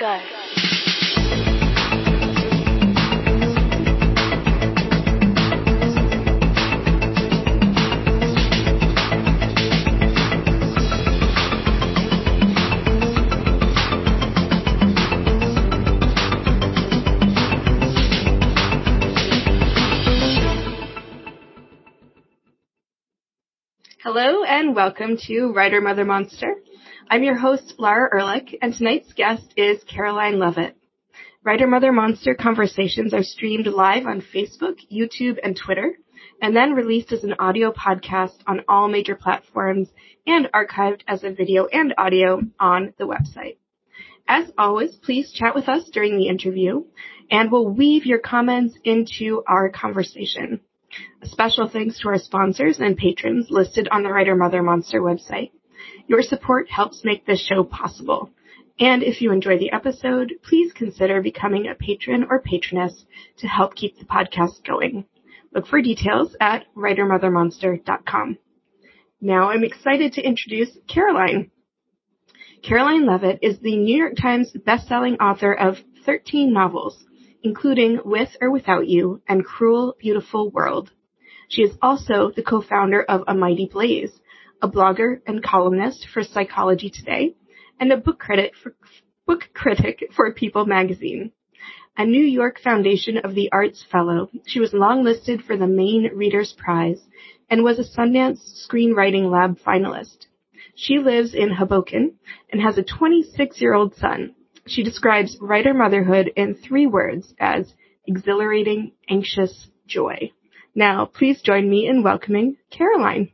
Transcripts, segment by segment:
Go. Hello and welcome to Writer Mother Monster. I'm your host, Lara Ehrlich, and tonight's guest is Caroline Leavitt. Writer Mother Monster conversations are streamed live on Facebook, YouTube, and Twitter, and then released as an audio podcast on all major platforms and archived as a video and audio on the website. As always, please chat with us during the interview, and we'll weave your comments into our conversation. A special thanks to our sponsors and patrons listed on the Writer Mother Monster website. Your support helps make this show possible. And if you enjoy the episode, please consider becoming a patron or patroness to help keep the podcast going. Look for details at writermothermonster.com. Now I'm excited to introduce Caroline. Caroline Leavitt is the New York Times bestselling author of 13 novels, including With or Without You and Cruel Beautiful World. She is also the co-founder of A Mighty Blaze, a blogger and columnist for Psychology Today, and a book critic for, book critic for People magazine. A New York Foundation of the Arts Fellow, she was longlisted for the Maine Reader's Prize and was a Sundance Screenwriting Lab finalist. She lives in Hoboken and has a 26 year old son. She describes writer motherhood in three words as exhilarating, anxious, joy. Now, please join me in welcoming Caroline.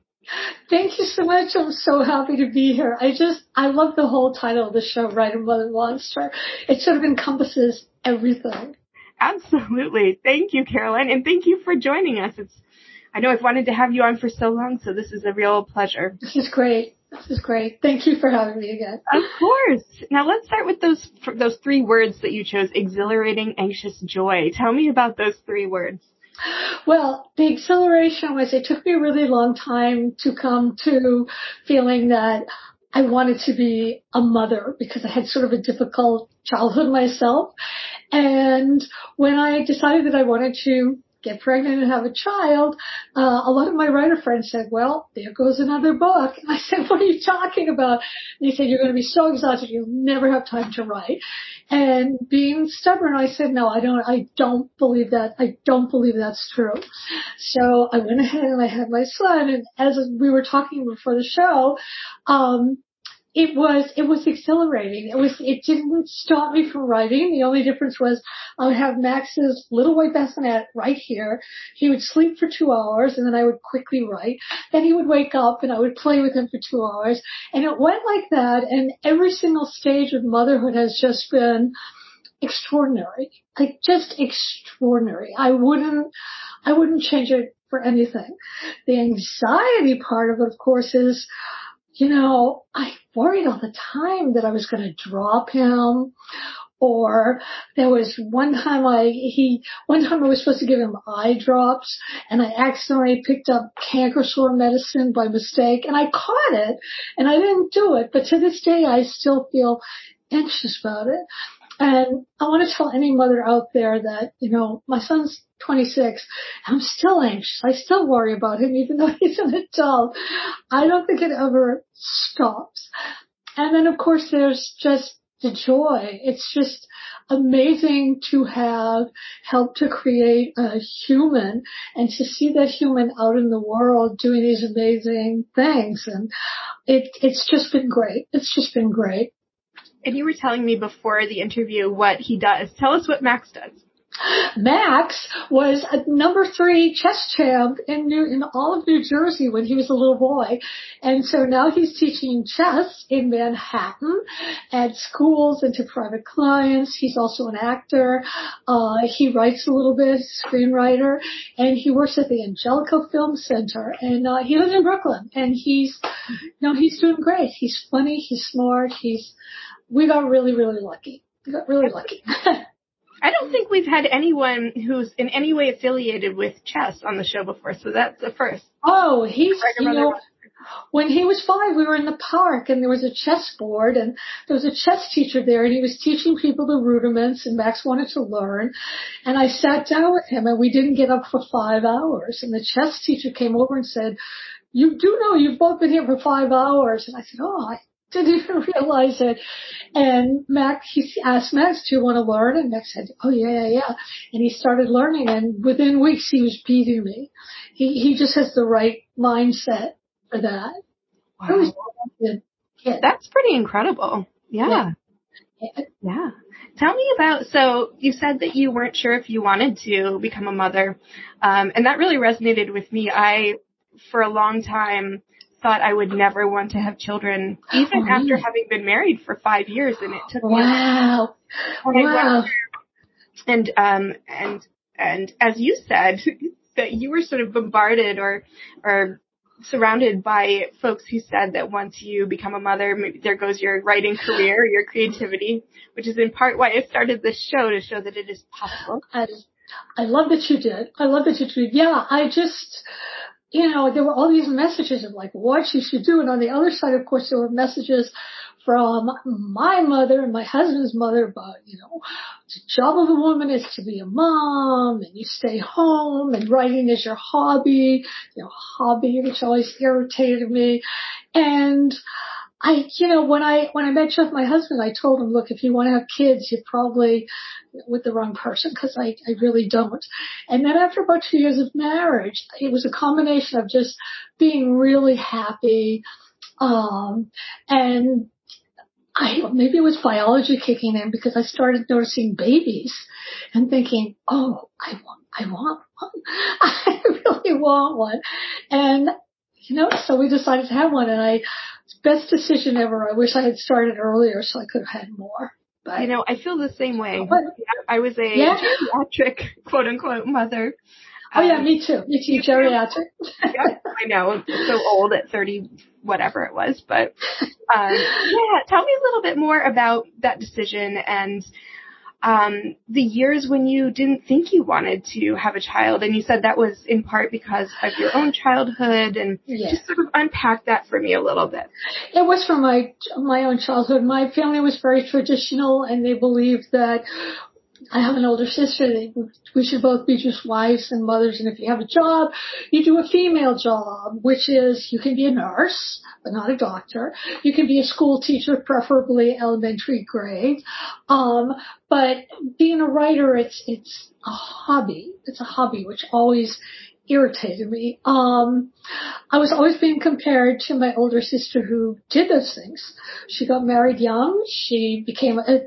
Thank you so much. I'm so happy to be here. I just, I love the whole title of the show, Writer Mother Monster. It sort of encompasses everything. Absolutely. Thank you, Caroline, and thank you for joining us. It's, I know I've wanted to have you on for so long, so this is a real pleasure. This is great. This is great. Thank you for having me again. Of course. Now let's start with those those three words that you chose: exhilarating, anxious, joy. Tell me about those three words. Well, the exhilaration was it took me a really long time to come to feeling that I wanted to be a mother because I had sort of a difficult childhood myself. And when I decided that I wanted to get pregnant and have a child, uh, a lot of my writer friends said, well, there goes another book. And I said, what are you talking about? And they said, you're going to be so exhausted, you'll never have time to write. And being stubborn, I said, no, I don't, I don't believe that. I don't believe that's true. So I went ahead and I had my son and as we were talking before the show, um, it was it was exhilarating. It was it didn't stop me from writing. The only difference was I would have Max's little white bassinet right here. He would sleep for two hours and then I would quickly write. Then he would wake up and I would play with him for two hours. And it went like that and every single stage of motherhood has just been extraordinary. Like just extraordinary. I wouldn't I wouldn't change it for anything. The anxiety part of it of course is you know, I worried all the time that I was going to drop him or there was one time I he one time I was supposed to give him eye drops and I accidentally picked up canker sore medicine by mistake and I caught it and I didn't do it but to this day I still feel anxious about it and I want to tell any mother out there that you know my son's 26. I'm still anxious. I still worry about him even though he's an adult. I don't think it ever stops. And then of course there's just the joy. It's just amazing to have helped to create a human and to see that human out in the world doing these amazing things. And it, it's just been great. It's just been great. And you were telling me before the interview what he does. Tell us what Max does. Max was a number three chess champ in New, in all of New Jersey when he was a little boy. And so now he's teaching chess in Manhattan at schools and to private clients. He's also an actor. Uh, he writes a little bit, screenwriter, and he works at the Angelica Film Center. And, uh, he lives in Brooklyn and he's, you know, he's doing great. He's funny. He's smart. He's, we got really, really lucky. We got really lucky. I don't think we've had anyone who's in any way affiliated with chess on the show before, so that's the first. Oh, he's, you know, when he was five, we were in the park and there was a chess board and there was a chess teacher there and he was teaching people the rudiments and Max wanted to learn. And I sat down with him and we didn't get up for five hours and the chess teacher came over and said, you do know you've both been here for five hours. And I said, oh, I didn't even realize it. And Max, he asked Max, do you want to learn? And Max said, oh yeah, yeah, yeah. And he started learning and within weeks he was beating me. He, he just has the right mindset for that. Wow. That's pretty incredible. Yeah. yeah. Yeah. Tell me about, so you said that you weren't sure if you wanted to become a mother. Um, and that really resonated with me. I, for a long time, thought I would never want to have children, even oh, after having been married for five years. And it took wow. me. Wow. And, um, and, and as you said, that you were sort of bombarded or, or surrounded by folks who said that once you become a mother, maybe there goes your writing career, your creativity, which is in part why I started this show to show that it is possible. I, I love that you did. I love that you did. Yeah, I just, you know, there were all these messages of like what you should do. And on the other side, of course, there were messages from my mother and my husband's mother about, you know, the job of a woman is to be a mom and you stay home and writing is your hobby, you know, hobby, which always irritated me. And I, you know, when I, when I met Jeff, my husband, I told him, look, if you want to have kids, you're probably with the wrong person because I, I really don't. And then after about two years of marriage, it was a combination of just being really happy, um, and I maybe it was biology kicking in because I started noticing babies and thinking, oh, I want, I want one. I really want one. And you know, so we decided to have one and I, best decision ever. I wish I had started earlier so I could have had more. But you know, I feel the same way. I was a yeah. geriatric quote unquote mother. Oh um, yeah, me too. Me too, geriatric. yeah, I know. So old at 30 whatever it was. But um, yeah, tell me a little bit more about that decision and um, the years when you didn't think you wanted to have a child, and you said that was in part because of your own childhood, and yes. just sort of unpack that for me a little bit. It was from my my own childhood. My family was very traditional, and they believed that I have an older sister. We should both be just wives and mothers. And if you have a job, you do a female job, which is you can be a nurse, but not a doctor. You can be a school teacher, preferably elementary grade. Um, but being a writer, it's it's a hobby. It's a hobby, which always irritated me. Um, I was always being compared to my older sister who did those things. She got married young. She became a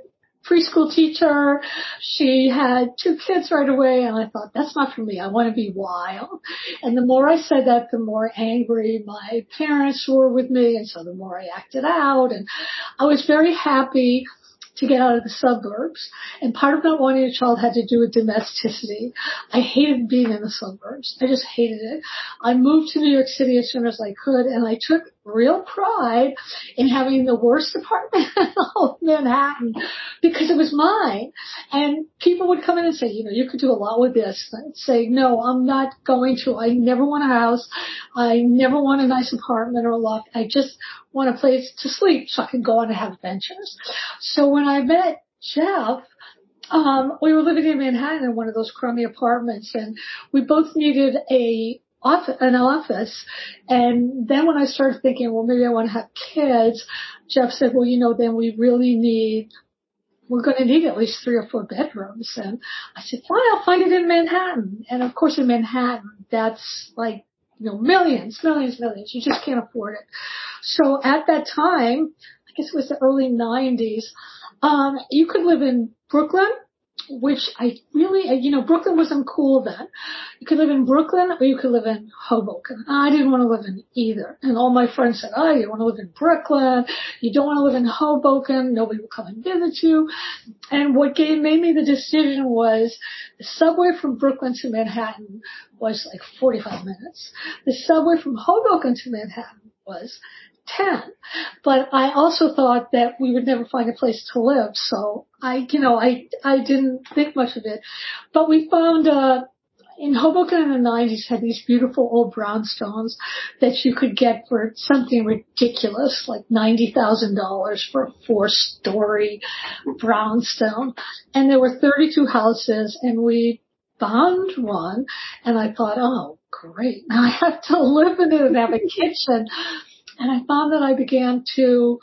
preschool teacher. She had two kids right away and I thought, that's not for me. I want to be wild. And the more I said that, the more angry my parents were with me. And so the more I acted out and I was very happy to get out of the suburbs. And part of not wanting a child had to do with domesticity. I hated being in the suburbs. I just hated it. I moved to New York City as soon as I could and I took real pride in having the worst apartment in all of Manhattan because it was mine. And people would come in and say, you know, you could do a lot with this. And I'd say, no, I'm not going to. I never want a house. I never want a nice apartment or a loft. I just want a place to sleep so I can go on and have adventures. So when I met Jeff, um, we were living in Manhattan in one of those crummy apartments and we both needed a office, an office. And then when I started thinking, well, maybe I want to have kids, Jeff said, well, you know, then we really need, we're going to need at least three or four bedrooms. And I said, fine, I'll find it in Manhattan. And of course in Manhattan, that's like, you know, millions, millions, millions. You just can't afford it. So at that time, I guess it was the early 90s, um, you could live in Brooklyn, which I really, you know, Brooklyn wasn't cool then. You could live in Brooklyn or you could live in Hoboken. I didn't want to live in either. And all my friends said, oh, you want to live in Brooklyn. You don't want to live in Hoboken. Nobody will come and visit you. And what gave, made me the decision was the subway from Brooklyn to Manhattan was like 45 minutes. The subway from Hoboken to Manhattan was 10. But I also thought that we would never find a place to live. So I, you know, I, I didn't think much of it. But we found, uh, in Hoboken in the 90s had these beautiful old brownstones that you could get for something ridiculous, like $90,000 for a four story brownstone. And there were 32 houses and we found one and I thought, oh great, now I have to live in it and have a kitchen. And I found that I began to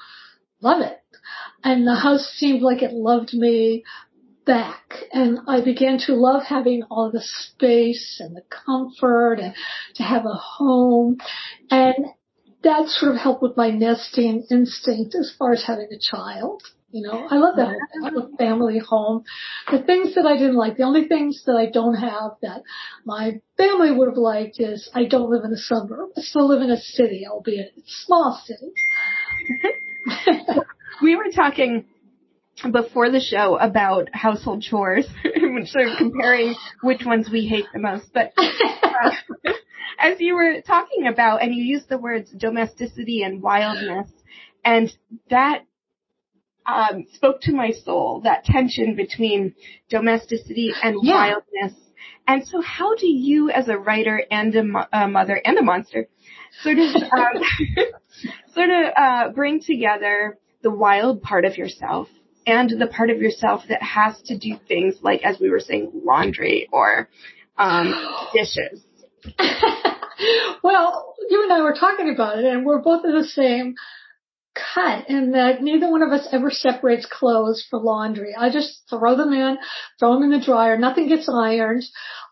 love it. And the house seemed like it loved me back and I began to love having all the space and the comfort and to have a home and that sort of helped with my nesting instinct as far as having a child. You know, I love that a family home. The things that I didn't like, the only things that I don't have that my family would have liked is I don't live in a suburb. I still live in a city, albeit a small city. we were talking before the show about household chores, sort of comparing which ones we hate the most. But uh, as you were talking about, and you used the words domesticity and wildness, and that um, spoke to my soul, that tension between domesticity and yeah. wildness. And so how do you as a writer and a, mo- a mother and a monster sort of, um, sort of, uh, bring together the wild part of yourself and the part of yourself that has to do things like, as we were saying, laundry or um, dishes. well, you and I were talking about it, and we're both in the same cut in that neither one of us ever separates clothes for laundry. I just throw them in, throw them in the dryer. Nothing gets ironed.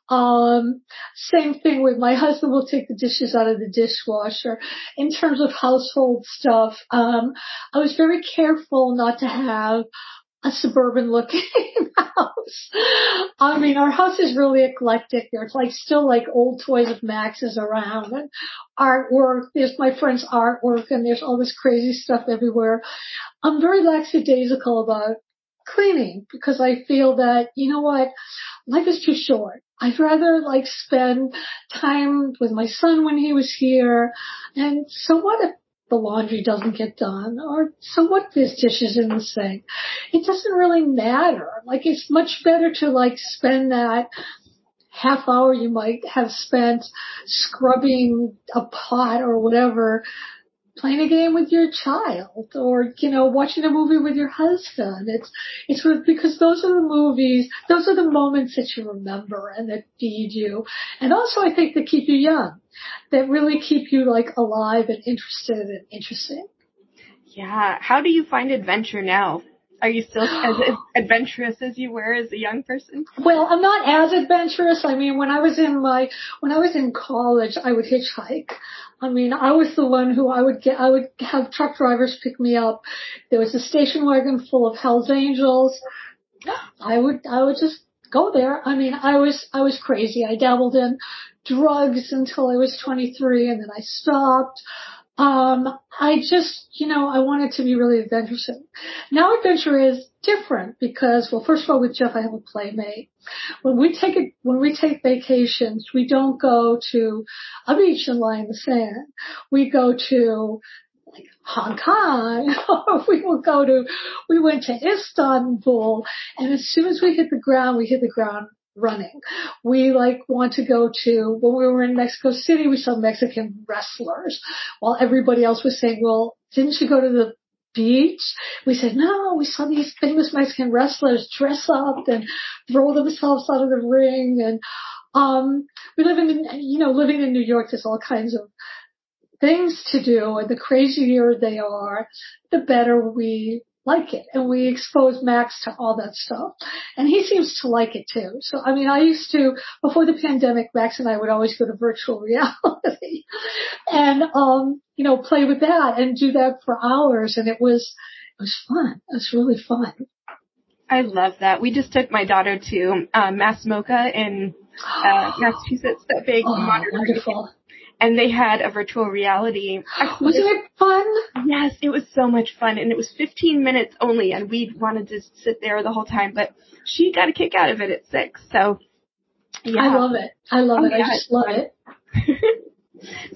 Um, same thing with my husband will take the dishes out of the dishwasher. In terms of household stuff, um, I was very careful not to have a suburban looking house. I mean, our house is really eclectic. There's like still like old toys of Max's around and artwork. There's my friend's artwork and there's all this crazy stuff everywhere. I'm very lackadaisical about cleaning because I feel that, you know what, life is too short. I'd rather like spend time with my son when he was here. And so what if the laundry doesn't get done? Or so what there's dishes in the sink? It doesn't really matter. Like it's much better to like spend that half hour you might have spent scrubbing a pot or whatever playing a game with your child or, you know, watching a movie with your husband. It's, it's because those are the movies, those are the moments that you remember and that feed you. And also I think that keep you young, that really keep you like alive and interested and interesting. Yeah. How do you find adventure now? Are you still as adventurous as you were as a young person? Well, I'm not as adventurous. I mean, when I was in my, when I was in college, I would hitchhike. I mean, I was the one who I would get, I would have truck drivers pick me up. There was a station wagon full of Hell's Angels. I would, I would just go there. I mean, I was, I was crazy. I dabbled in drugs until I was 23 and then I stopped. Um, I just, you know, I wanted to be really adventuresome. Now adventure is different because, well, first of all, with Jeff, I have a playmate. When we take it, when we take vacations, we don't go to a beach and lie in the sand. We go to like Hong Kong, or we will go to, we went to Istanbul, and as soon as we hit the ground, we hit the ground running. We like want to go to, when we were in Mexico City, we saw Mexican wrestlers while everybody else was saying, well, didn't you go to the beach? We said, no, we saw these famous Mexican wrestlers dress up and throw themselves out of the ring. And, um, we live in, you know, living in New York, there's all kinds of things to do and the crazier they are, the better we like it and we expose Max to all that stuff. And he seems to like it too. So, I mean, I used to, before the pandemic, Max and I would always go to virtual reality and, um, you know, play with that and do that for hours. And it was, it was fun. It was really fun. I love that. We just took my daughter to um, Mass MoCA in uh, Massachusetts, that big oh, modern wonderful and they had a virtual reality. Wasn't it fun? Yes, it was so much fun, and it was 15 minutes only, and we wanted to sit there the whole time. But she got a kick out of it at six, so yeah. I love it. I love oh, it. Yeah, I just love fun. it.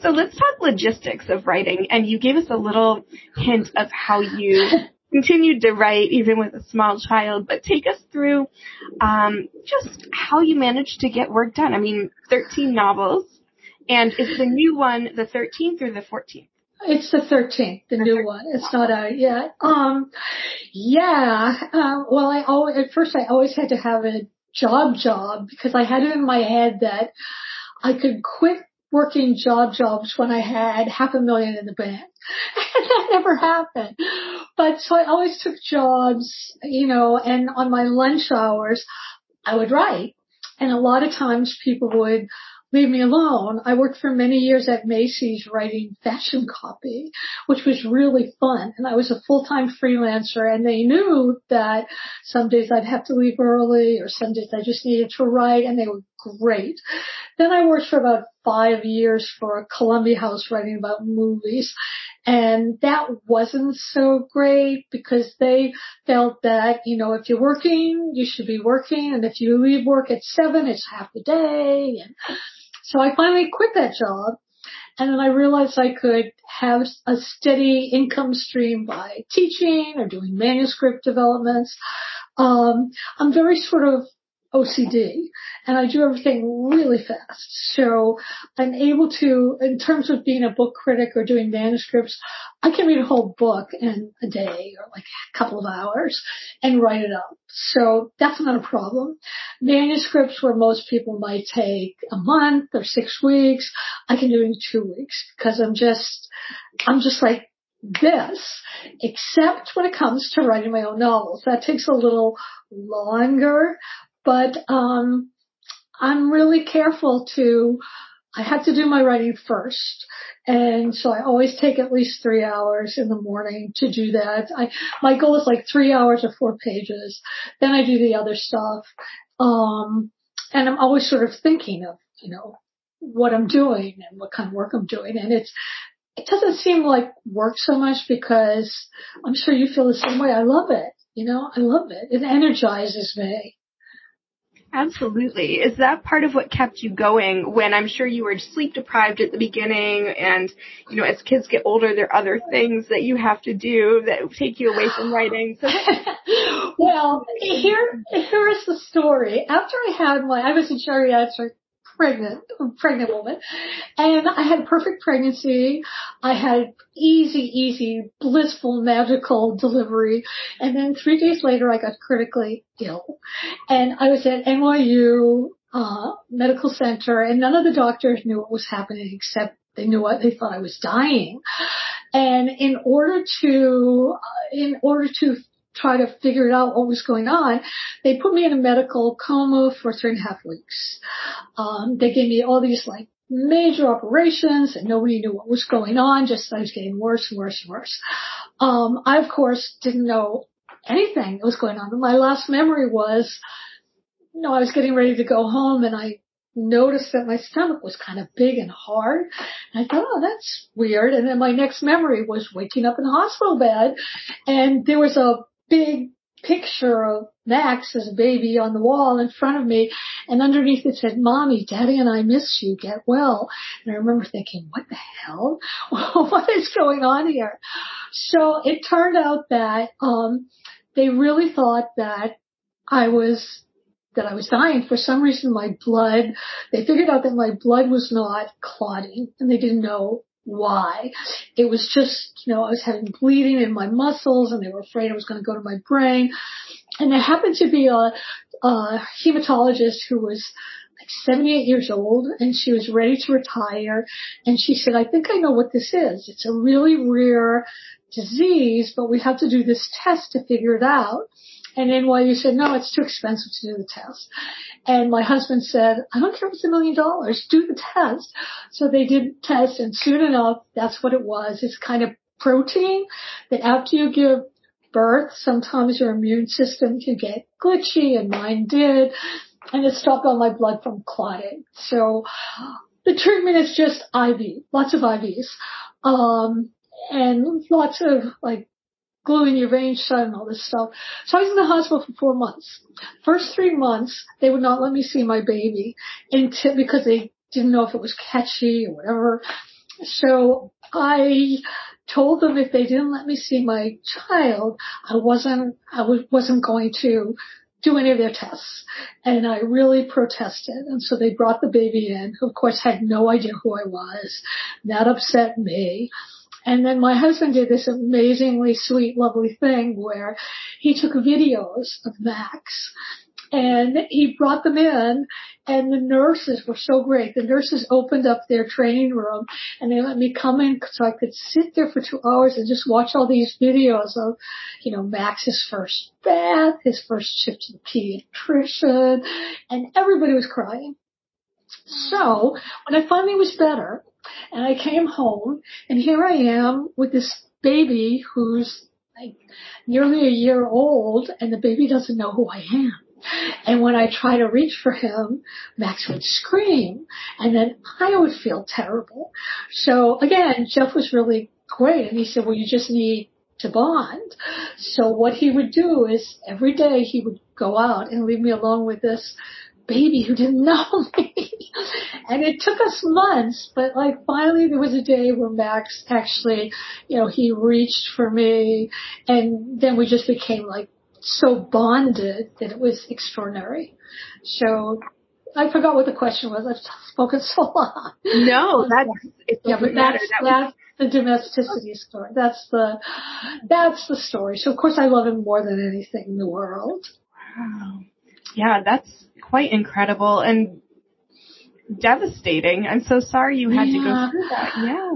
So let's talk logistics of writing. And you gave us a little hint of how you continued to write even with a small child, but take us through um, just how you managed to get work done. I mean, 13 novels. And is the new one the 13th or the 14th? It's the 13th, the new one. It's not out yet. Um, yeah. Um, well, I always, at first I always had to have a job job because I had it in my head that I could quit working job jobs when I had half a million in the bank. And that never happened. But so I always took jobs, you know, and on my lunch hours, I would write. And a lot of times people would leave me alone. I worked for many years at Macy's writing fashion copy, which was really fun. And I was a full-time freelancer and they knew that some days I'd have to leave early or some days I just needed to write and they were great. Then I worked for about five years for a Columbia House writing about movies. And that wasn't so great because they felt that, you know, if you're working, you should be working. And if you leave work at seven, it's half the day. And so I finally quit that job. And then I realized I could have a steady income stream by teaching or doing manuscript developments. Um, I'm very sort of OCD and I do everything really fast. So I'm able to, in terms of being a book critic or doing manuscripts, I can read a whole book in a day or like a couple of hours and write it up. So that's not a problem. Manuscripts where most people might take a month or six weeks, I can do in two weeks because I'm just, I'm just like this, except when it comes to writing my own novels. That takes a little longer, but um, I'm really careful to. I have to do my writing first. And so I always take at least three hours in the morning to do that. I, my goal is like three hours or four pages. Then I do the other stuff. Um, and I'm always sort of thinking of, you know, what I'm doing and what kind of work I'm doing. And it's, it doesn't seem like work so much because I'm sure you feel the same way. I love it. You know, I love it. It energizes me. Absolutely. Is that part of what kept you going when I'm sure you were sleep deprived at the beginning and, you know, as kids get older, there are other things that you have to do that take you away from writing. So well, here, here is the story. After I had my, I was a geriatric pregnant, pregnant woman. And I had a perfect pregnancy. I had easy, easy, blissful, magical delivery. And then three days later, I got critically ill. And I was at NYU, uh, medical center and none of the doctors knew what was happening except they knew what they thought I was dying. And in order to, uh, in order to try to figure out what was going on, they put me in a medical coma for three and a half weeks. Um, they gave me all these like major operations and nobody knew what was going on, just I was getting worse and worse and worse. Um, I of course didn't know anything that was going on. But my last memory was, you know, I was getting ready to go home and I noticed that my stomach was kind of big and hard. And I thought, oh, that's weird. And then my next memory was waking up in a hospital bed and there was a big picture of Max as a baby on the wall in front of me and underneath it said, mommy, daddy and I miss you, get well. And I remember thinking, what the hell? what is going on here? So it turned out that, um, they really thought that I was that I was dying. For some reason, my blood, they figured out that my blood was not clotting and they didn't know why. It was just, you know, I was having bleeding in my muscles and they were afraid I was going to go to my brain. And there happened to be a, a hematologist who was like 78 years old and she was ready to retire. And she said, I think I know what this is. It's a really rare disease, but we have to do this test to figure it out. And then NYU said, no, it's too expensive to do the test. And my husband said, I don't care if it's a million dollars, do the test. So they did the test and soon enough, that's what it was. It's kind of protein that after you give birth, sometimes your immune system can get glitchy and mine did. And it stopped all my blood from clotting. So the treatment is just IV, lots of IVs. Um, and lots of like gluing your veins shut and all this stuff. So I was in the hospital for four months. First three months, they would not let me see my baby until, because they didn't know if it was catchy or whatever. So I told them if they didn't let me see my child, I wasn't, I wasn't going to do any of their tests. And I really protested. And so they brought the baby in, who of course had no idea who I was. That upset me. And then my husband did this amazingly sweet, lovely thing where he took videos of Max and he brought them in and the nurses were so great. The nurses opened up their training room and they let me come in so I could sit there for two hours and just watch all these videos of, you know, Max's first bath, his first trip to the pediatrician, and everybody was crying. So when I finally was better and I came home and here I am with this baby who's like nearly a year old and the baby doesn't know who I am. And when I try to reach for him, Max would scream and then I would feel terrible. So again, Jeff was really great and he said, well, you just need to bond. So what he would do is every day he would go out and leave me alone with this baby who didn't know me. and it took us months, but like finally there was a day where Max actually, you know, he reached for me and then we just became like so bonded that it was extraordinary. So I forgot what the question was. I've spoken so long. No, that's yeah, but that's that that's the domesticity story. That's the that's the story. So of course I love him more than anything in the world. Wow. Yeah, that's quite incredible and devastating. I'm so sorry you had yeah. to go through that. Yeah.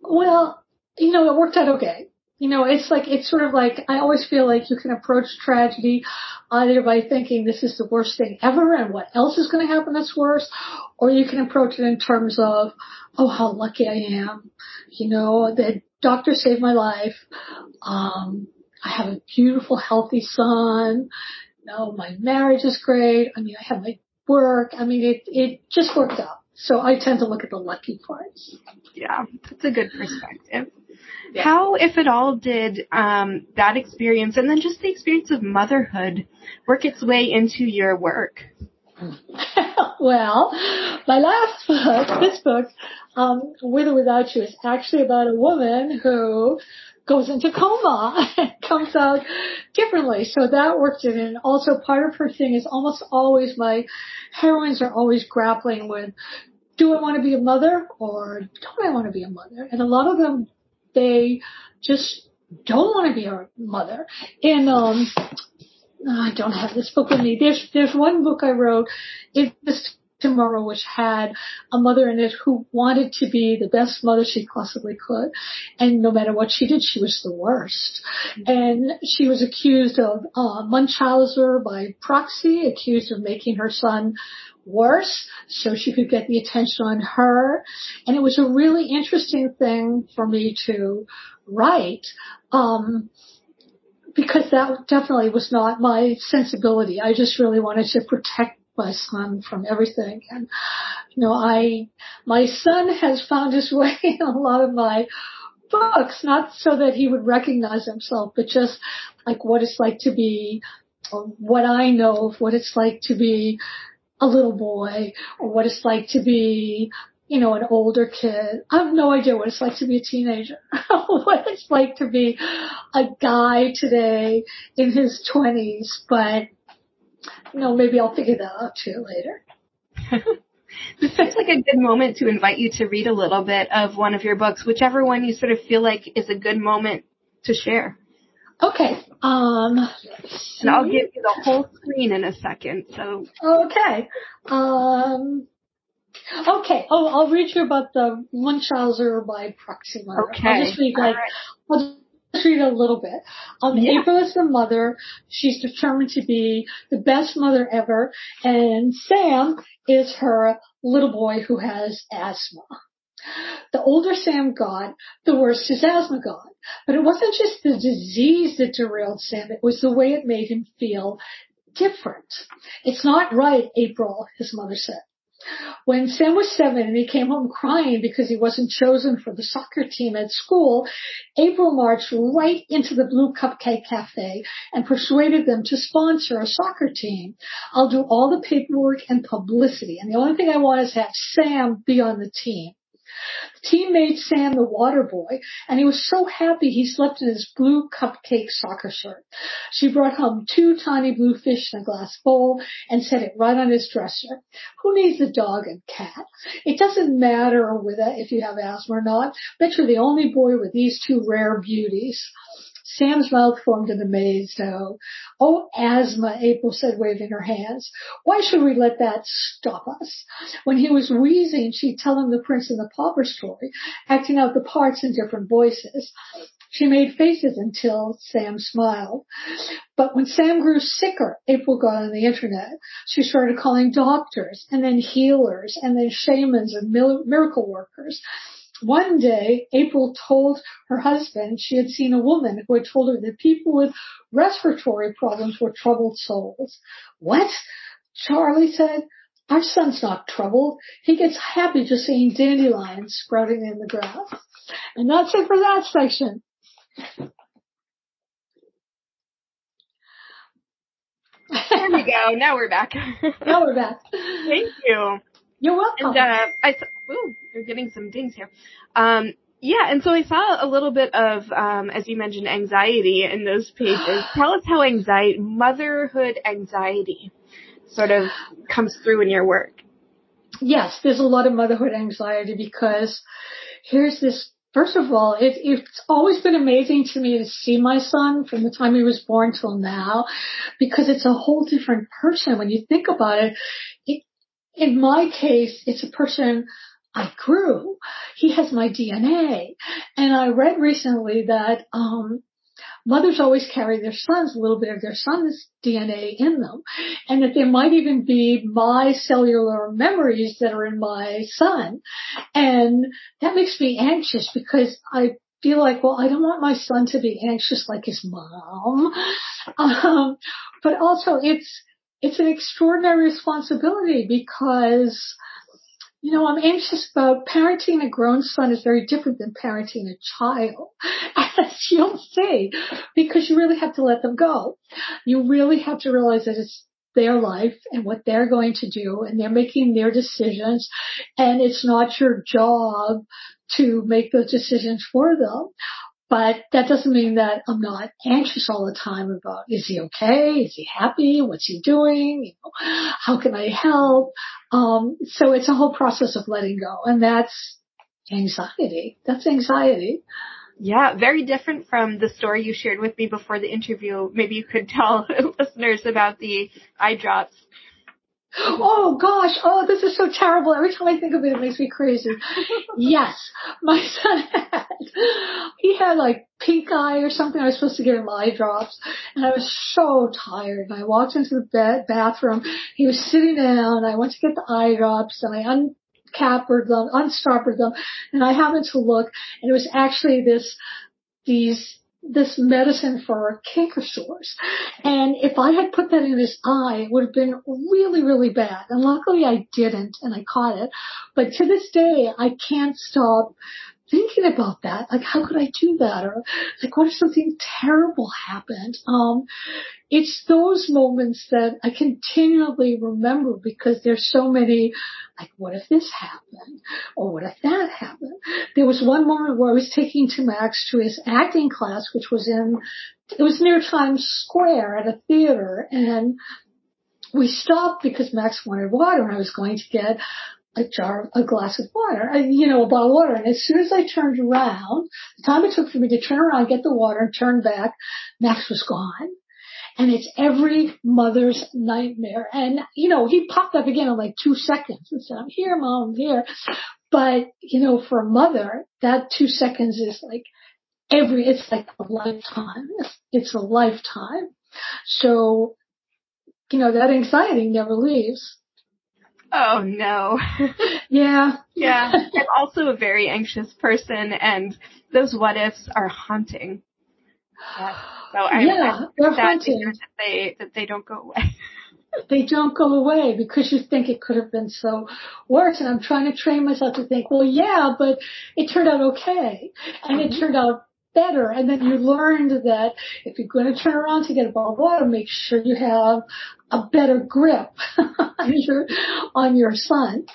Well, you know, it worked out okay. You know, it's like, it's sort of like, I always feel like you can approach tragedy either by thinking this is the worst thing ever and what else is going to happen that's worse, or you can approach it in terms of, oh, how lucky I am. You know, the doctor saved my life. Um, I have a beautiful, healthy son. No, my marriage is great. I mean, I have my work. I mean, it, it just worked out. So I tend to look at the lucky parts. Yeah, that's a good perspective. Yeah. How, if at all, did um, that experience and then just the experience of motherhood work its way into your work? well, my last book, this book, um, With or Without You, is actually about a woman who goes into coma and comes out differently. So that worked in. And also part of her thing is almost always my heroines are always grappling with, do I want to be a mother or don't I want to be a mother? And a lot of them, they just don't want to be a mother. And, um, I don't have this book with me. There's, there's one book I wrote. It's tomorrow, which had a mother in it who wanted to be the best mother she possibly could. And no matter what she did, she was the worst. And she was accused of uh, Munchausen by proxy, accused of making her son worse so she could get the attention on her. And it was a really interesting thing for me to write. Um, because that definitely was not my sensibility. I just really wanted to protect my son from everything. And, you know, I, my son has found his way in a lot of my books, not so that he would recognize himself, but just like what it's like to be, what I know of what it's like to be a little boy, or what it's like to be, you know, an older kid. I have no idea what it's like to be a teenager, what it's like to be a guy today in his twenties, but you know, maybe I'll figure that out too later. this seems like a good moment to invite you to read a little bit of one of your books, whichever one you sort of feel like is a good moment to share. Okay. Um, and I'll give you the whole screen in a second. So. Okay. Um, okay. Oh, I'll read you about the Munchausen by Proxima. Okay. I'll just read like, right. I'll read a little bit. Um, yeah. April is the mother. She's determined to be the best mother ever. And Sam is her little boy who has asthma. The older Sam got, the worse his asthma got. But it wasn't just the disease that derailed Sam, it was the way it made him feel different. It's not right, April, his mother said. When Sam was seven and he came home crying because he wasn't chosen for the soccer team at school, April marched right into the Blue Cupcake Cafe and persuaded them to sponsor a soccer team. I'll do all the paperwork and publicity, and the only thing I want is to have Sam be on the team. The team made Sam the water boy, and he was so happy he slept in his blue cupcake soccer shirt. She brought home two tiny blue fish in a glass bowl and set it right on his dresser. Who needs a dog and cat? It doesn't matter whether if you have asthma or not. Bet you're the only boy with these two rare beauties. Sam's mouth formed in a maze, though. Oh, asthma, April said, waving her hands. Why should we let that stop us? When he was wheezing, she'd tell him the Prince and the Pauper story, acting out the parts in different voices. She made faces until Sam smiled. But when Sam grew sicker, April got on the internet. She started calling doctors and then healers and then shamans and miracle workers. One day, April told her husband she had seen a woman who had told her that people with respiratory problems were troubled souls. What? Charlie said. Our son's not troubled. He gets happy just seeing dandelions sprouting in the grass. And that's it for that section. There we go. Now we're back. now we're back. Thank you. You're welcome. And uh, I ooh, you're getting some dings here. Um, yeah, and so I saw a little bit of, um, as you mentioned, anxiety in those pages. Tell us how anxiety, motherhood anxiety, sort of comes through in your work. Yes, there's a lot of motherhood anxiety because here's this. First of all, it, it's always been amazing to me to see my son from the time he was born till now, because it's a whole different person. When you think about it, it in my case, it's a person I grew. He has my DNA. And I read recently that, um, mothers always carry their sons, a little bit of their son's DNA in them. And that there might even be my cellular memories that are in my son. And that makes me anxious because I feel like, well, I don't want my son to be anxious like his mom. Um, but also it's, it's an extraordinary responsibility because, you know, I'm anxious about parenting a grown son is very different than parenting a child, as you'll see, because you really have to let them go. You really have to realize that it's their life and what they're going to do and they're making their decisions and it's not your job to make those decisions for them. But that doesn't mean that I'm not anxious all the time about is he okay? Is he happy? What's he doing? You know, how can I help? Um, so it's a whole process of letting go, and that's anxiety. That's anxiety. Yeah, very different from the story you shared with me before the interview. Maybe you could tell listeners about the eye drops. Oh gosh, oh this is so terrible. Every time I think of it, it makes me crazy. yes, my son had, he had like pink eye or something. I was supposed to give him eye drops and I was so tired. I walked into the bed, bathroom. He was sitting down. I went to get the eye drops and I uncappered them, unstoppered them and I happened to look and it was actually this, these this medicine for a canker sores. And if I had put that in his eye, it would have been really, really bad. And luckily I didn't and I caught it. But to this day, I can't stop thinking about that. Like, how could I do that? Or like, what if something terrible happened? Um, it's those moments that I continually remember because there's so many, like, what if this happened? Or what if that happened? There was one moment where I was taking Tim Max to his acting class, which was in, it was near Times Square at a theater and we stopped because Max wanted water and I was going to get a jar, a glass of water, uh, you know, a bottle of water. And as soon as I turned around, the time it took for me to turn around, get the water and turn back, Max was gone. And it's every mother's nightmare. And, you know, he popped up again in like two seconds and said, I'm here, mom, I'm here. But, you know, for a mother, that two seconds is like every, it's like a lifetime. It's, it's a lifetime. So, you know, that anxiety never leaves. Oh no. yeah. Yeah. I'm also a very anxious person and those what ifs are haunting. Yeah. So I'm, yeah, I'm sad that they that they don't go away. they don't go away because you think it could have been so worse. And I'm trying to train myself to think, well, yeah, but it turned out okay. And it mm-hmm. turned out better. And then you learned that if you're going to turn around to get a bottle of water, make sure you have a better grip on your, on your son.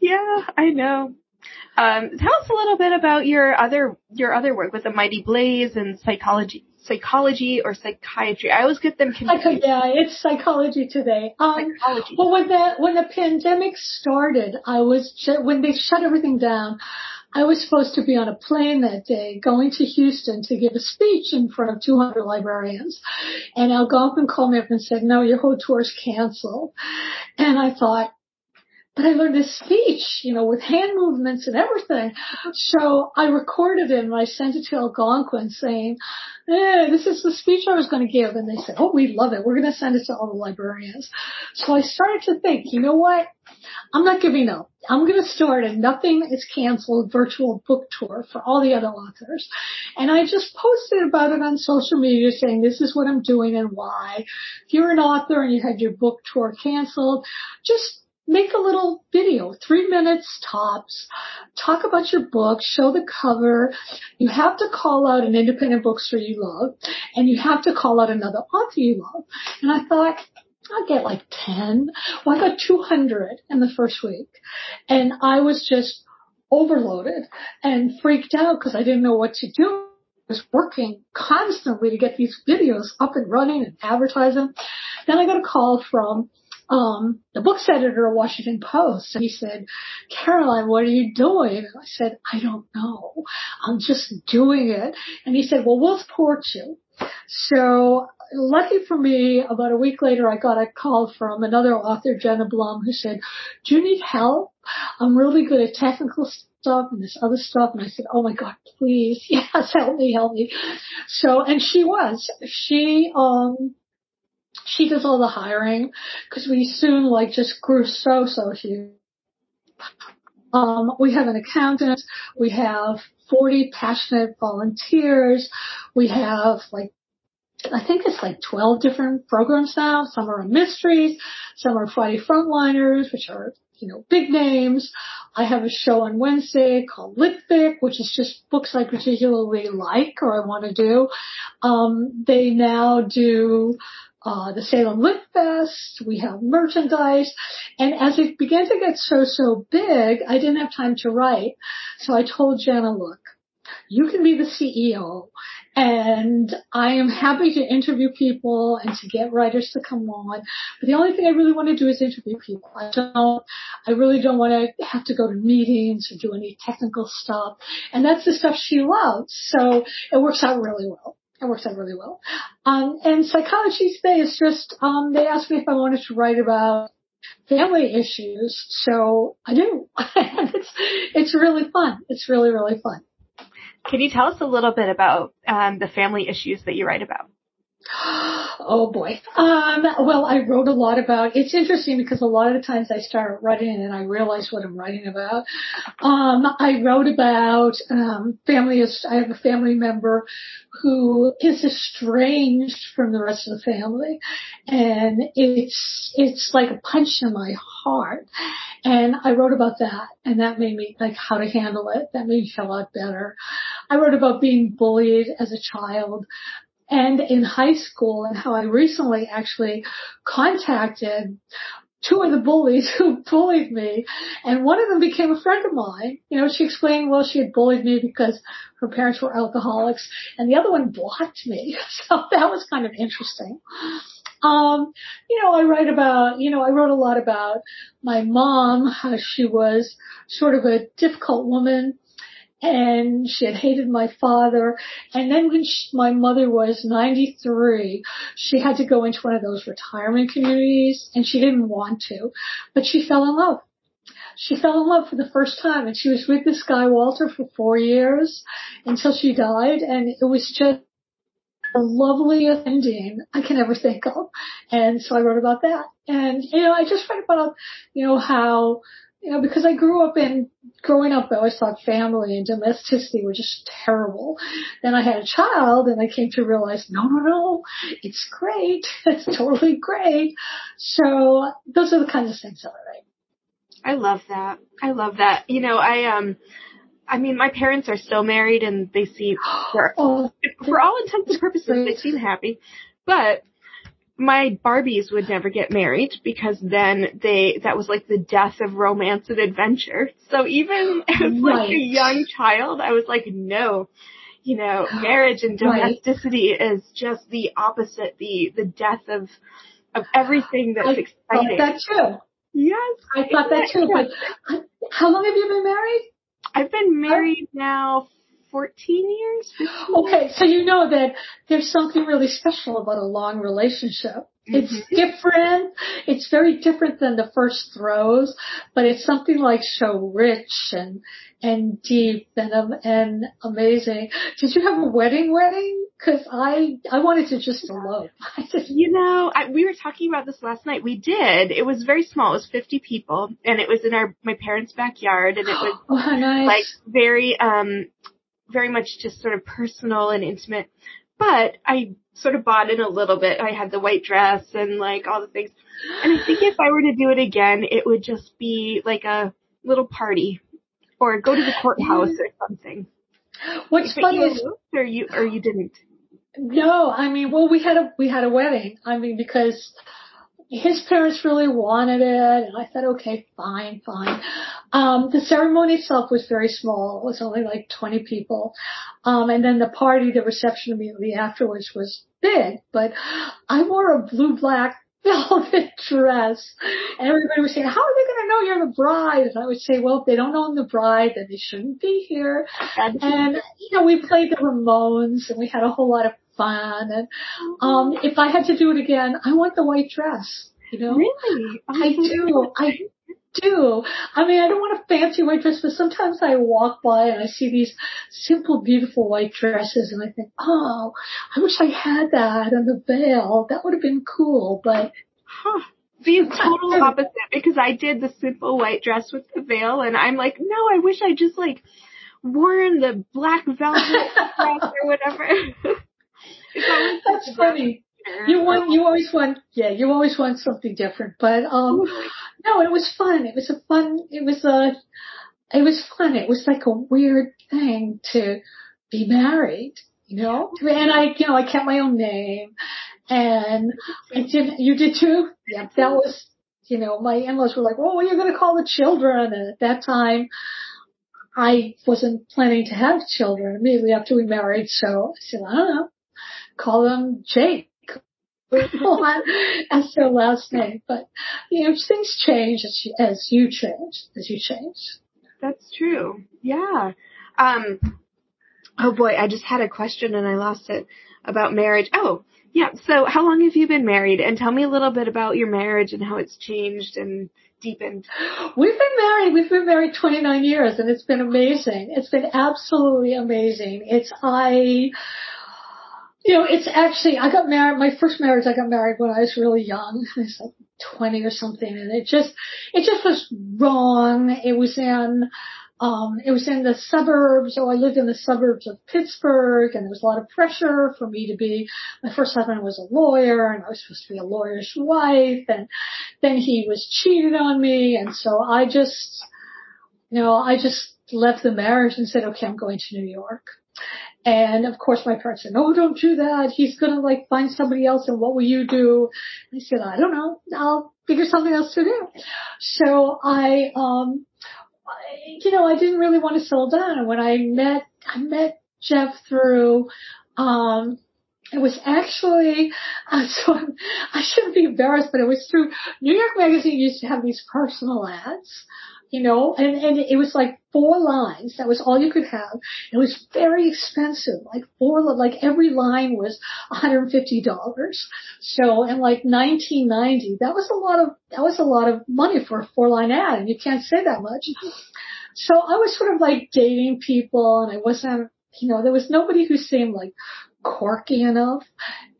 yeah, I know. Um, tell us a little bit about your other your other work with the Mighty Blaze and psychology, psychology or psychiatry. I always get them confused. yeah, it's psychology today. Um, psychology. Well, when the when the pandemic started, I was when they shut everything down. I was supposed to be on a plane that day going to Houston to give a speech in front of 200 librarians. And Algonquin called me up and said, no, your whole tour is canceled. And I thought, but I learned this speech, you know, with hand movements and everything. So I recorded it and I sent it to Algonquin saying, eh, this is the speech I was going to give. And they said, oh, we love it. We're going to send it to all the librarians. So I started to think, you know what? I'm not giving up. I'm going to start a nothing is canceled virtual book tour for all the other authors. And I just posted about it on social media saying this is what I'm doing and why. If you're an author and you had your book tour canceled, just make a little video, three minutes tops, talk about your book, show the cover. You have to call out an independent bookstore you love, and you have to call out another author you love. And I thought, I'll get like 10. Well, I got 200 in the first week. And I was just overloaded and freaked out because I didn't know what to do. I was working constantly to get these videos up and running and advertise them. Then I got a call from um, the books editor of Washington Post. And he said, Caroline, what are you doing? And I said, I don't know. I'm just doing it. And he said, well, we'll support you. So lucky for me, about a week later, I got a call from another author, Jenna Blum, who said, do you need help? I'm really good at technical stuff and this other stuff. And I said, oh my God, please. Yes, help me, help me. So, and she was, she, um, she does all the hiring because we soon like just grew so, so huge. Um, we have an accountant. We have 40 passionate volunteers. We have like, I think it's like 12 different programs now. Some are mysteries. Some are Friday Frontliners, which are, you know, big names. I have a show on Wednesday called Litfic, which is just books I particularly like or I want to do. Um, they now do uh, the Salem Lit Fest. We have merchandise. And as it began to get so, so big, I didn't have time to write. So I told Jenna, look, you can be the CEO and I am happy to interview people and to get writers to come on. But the only thing I really want to do is interview people. I don't, I really don't want to have to go to meetings or do any technical stuff. And that's the stuff she loves. So it works out really well. It works out really well. Um, and psychology today is just, um, they asked me if I wanted to write about family issues. So I do. it's, it's really fun. It's really, really fun. Can you tell us a little bit about um, the family issues that you write about? Oh boy. Um, well, I wrote a lot about, it's interesting because a lot of the times I start writing and I realize what I'm writing about. Um, I wrote about, um, family, I have a family member who is estranged from the rest of the family and it's, it's like a punch in my heart. And I wrote about that and that made me like how to handle it. That made me feel a lot better. I wrote about being bullied as a child and in high school and how I recently actually contacted two of the bullies who bullied me and one of them became a friend of mine. You know, she explained, well, she had bullied me because her parents were alcoholics and the other one blocked me. So that was kind of interesting. Um, you know, I write about, you know, I wrote a lot about my mom, how she was sort of a difficult woman and she had hated my father. And then when she, my mother was 93, she had to go into one of those retirement communities and she didn't want to, but she fell in love. She fell in love for the first time and she was with this guy Walter for four years until she died and it was just the loveliest ending I can ever think of. And so I wrote about that. And, you know, I just write about, you know, how you know, because I grew up in, growing up, I always thought family and domesticity were just terrible. Then I had a child and I came to realize, no, no, no, it's great. It's totally great. So those are the kinds of things that I write. I love that. I love that. You know, I, um, I mean, my parents are still married and they seem, for, oh, for all intents and purposes, they seem happy. But my Barbies would never get married because then they, that was like the death of romance and adventure. So even as right. like a young child, I was like, no, you know, marriage and domesticity right. is just the opposite, the, the death of, of everything that's I exciting. that too. Yes. I thought that too, but how long have you been married? I've been married now 14 years. 15 okay, so you know that there's something really special about a long relationship. It's mm-hmm. different. It's very different than the first throes, but it's something like so rich and and deep and um, and amazing. Did you have a wedding wedding? Because I I wanted to just elope. You know, I, we were talking about this last night. We did. It was very small. It was 50 people, and it was in our my parents' backyard, and it was oh, nice. like very um very much just sort of personal and intimate. But I sort of bought in a little bit. I had the white dress and like all the things. And I think if I were to do it again, it would just be like a little party or go to the courthouse or something. What's but funny is, or you or you didn't. No, I mean, well, we had a we had a wedding. I mean, because his parents really wanted it, and I said, okay, fine, fine. Um, the ceremony itself was very small. It was only like 20 people. Um, and then the party, the reception immediately afterwards was big, but I wore a blue black velvet dress. And everybody was saying, how are they going to know you're the bride? And I would say, well, if they don't know I'm the bride, then they shouldn't be here. And, you know, we played the Ramones and we had a whole lot of fun. And, um, if I had to do it again, I want the white dress. You know? Really? I do. I do. I mean, I don't want a fancy white dress, but sometimes I walk by and I see these simple, beautiful white dresses and I think, oh, I wish I had that and the veil. That would have been cool, but. Huh. The total opposite because I did the simple white dress with the veil and I'm like, no, I wish I just like worn the black velvet dress or whatever. That's funny. You want, you always want, yeah, you always want something different. But um, no, it was fun. It was a fun. It was a, it was fun. It was like a weird thing to be married, you know. And I, you know, I kept my own name, and I did. You did too. Yeah, that was, you know, my in-laws were like, "Well, what are you going to call the children?" And at that time, I wasn't planning to have children immediately after we married, so I said, I don't know call them Jake as their last name. But you know, things change as you, as you change, as you change. That's true. Yeah. Um. Oh boy, I just had a question and I lost it about marriage. Oh, yeah. So, how long have you been married? And tell me a little bit about your marriage and how it's changed and deepened. We've been married. We've been married 29 years, and it's been amazing. It's been absolutely amazing. It's I you know, it's actually, I got married, my first marriage, I got married when I was really young. I was like 20 or something and it just, it just was wrong. It was in, um, it was in the suburbs. So I lived in the suburbs of Pittsburgh and there was a lot of pressure for me to be, my first husband was a lawyer and I was supposed to be a lawyer's wife and then he was cheated on me. And so I just, you know, I just left the marriage and said, okay, I'm going to New York. And of course my parents said, no, don't do that. He's going to like find somebody else and what will you do? I said, I don't know. I'll figure something else to do. So I, um, you know, I didn't really want to settle down. And when I met, I met Jeff through, um, it was actually, uh, so I'm, I shouldn't be embarrassed, but it was through New York Magazine used to have these personal ads you know, and, and it was like four lines. That was all you could have. It was very expensive, like four, like every line was $150. So in like 1990, that was a lot of, that was a lot of money for a four line ad and you can't say that much. So I was sort of like dating people and I wasn't, you know, there was nobody who seemed like quirky enough.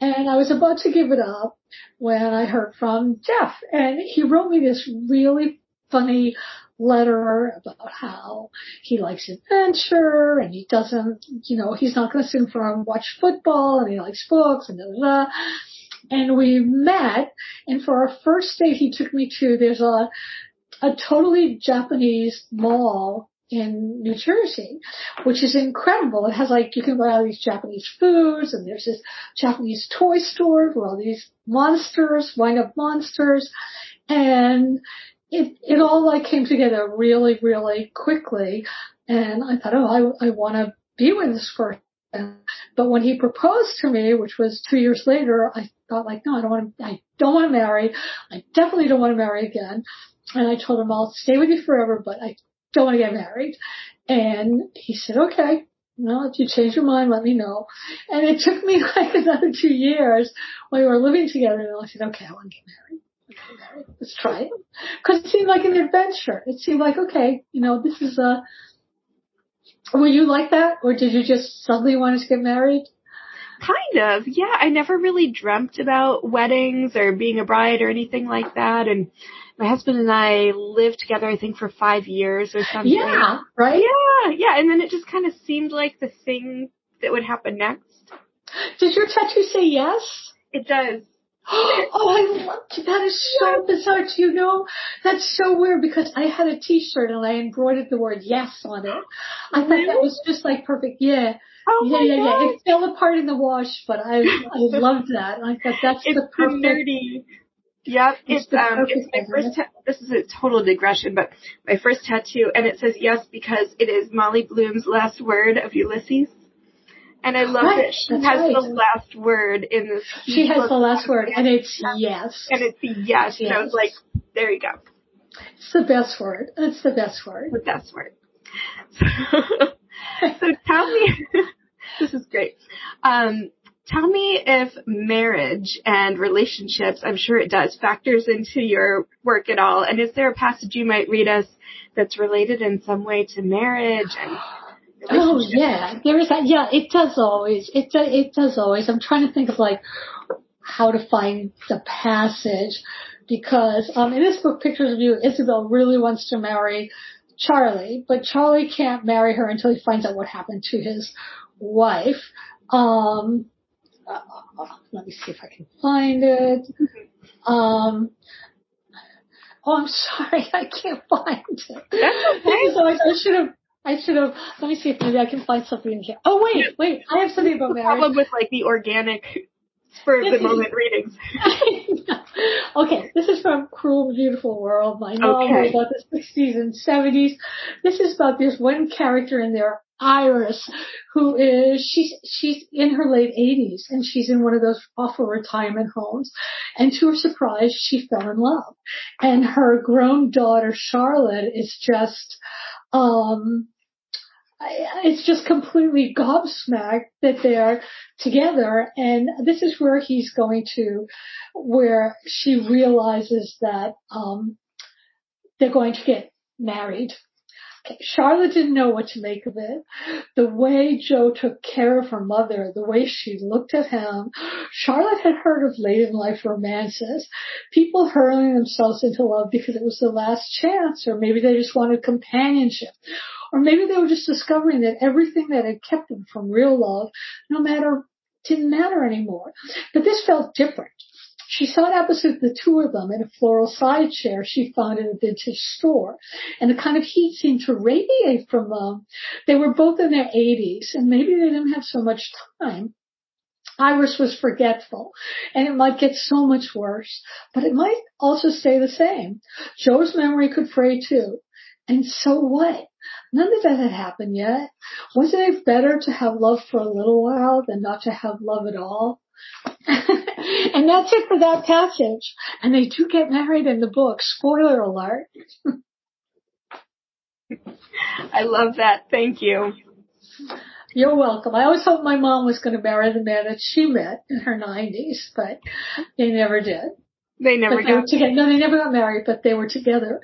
And I was about to give it up when I heard from Jeff and he wrote me this really funny letter about how he likes adventure and he doesn't, you know, he's not going to sit for and watch football and he likes books and blah, blah, blah. And we met and for our first date he took me to, there's a, a totally Japanese mall in New Jersey, which is incredible. It has like, you can buy all these Japanese foods and there's this Japanese toy store where all these monsters, wind up monsters. And it, it all like came together really, really quickly. And I thought, oh, I, I want to be with this person. But when he proposed to me, which was two years later, I thought like, no, I don't want to, I don't want to marry. I definitely don't want to marry again. And I told him I'll stay with you forever, but I don't want to get married. And he said, okay, well, if you change your mind, let me know. And it took me like another two years when we were living together and I said, okay, I want to get married. Let's try it. Cause it seemed like an adventure. It seemed like, okay, you know, this is a, were you like that? Or did you just suddenly want to get married? Kind of, yeah. I never really dreamt about weddings or being a bride or anything like that. And my husband and I lived together, I think, for five years or something. Yeah, right? Yeah, yeah. And then it just kind of seemed like the thing that would happen next. Did your tattoo say yes? It does. oh, I love it. That is so bizarre. Do you know? That's so weird because I had a t-shirt and I embroidered the word yes on it. I thought that was just like perfect. Yeah. Oh yeah, yeah, God. yeah. It fell apart in the wash, but I, I loved that. I thought that's It's the perfect. nerdy. Yep, It's it's um, it's my first. Ta- this is a total digression, but my first tattoo, and it says yes because it is Molly Bloom's last word of Ulysses, and I love Right, that she has right. the last word in this. She has the last word and it's yes. and it's the yes. And I was like, there you go, It's the best word. It's the best word. the best word. so tell me, this is great. Um, tell me if marriage and relationships, I'm sure it does, factors into your work at all. And is there a passage you might read us that's related in some way to marriage and Oh yeah, there is that. Yeah, it does always. It do, it does always. I'm trying to think of like how to find the passage because um in this book, Pictures of You, Isabel really wants to marry Charlie, but Charlie can't marry her until he finds out what happened to his wife. Um, uh, let me see if I can find it. Um, oh, I'm sorry, I can't find it. That's okay. Is always- I should have. I should have. Let me see if maybe I can find something in here. Oh wait, wait. I have something about marriage. problem with like the organic spur of the moment readings. okay, this is from Cruel Beautiful World, my novel Okay. about the 60s and 70s. This is about this one character in there, Iris, who is, she's, she's in her late 80s and she's in one of those awful retirement homes. And to her surprise, she fell in love. And her grown daughter, Charlotte, is just, um, it's just completely gobsmacked that they're together. And this is where he's going to where she realizes that um they're going to get married. Okay. charlotte didn't know what to make of it. The way joe took care of her mother the way she looked at him charlotte had heard of late in life romances. People hurling themselves into love because it was the last chance or maybe they just wanted companionship or maybe they were just discovering that everything that had kept them from real love, no matter, didn't matter anymore. But this felt different. She sat opposite the two of them in a floral side chair she found in a vintage store. And the kind of heat seemed to radiate from them. They were both in their 80s and maybe they didn't have so much time. Iris was forgetful and it might get so much worse, but it might also stay the same. Joe's memory could fray too. And so what? None of that had happened yet. Wasn't it better to have love for a little while than not to have love at all? and that's it for that passage. And they do get married in the book. Spoiler alert. I love that. Thank you. You're welcome. I always hoped my mom was going to marry the man that she met in her 90s, but they never did. They never they got together. No, they never got married, but they were together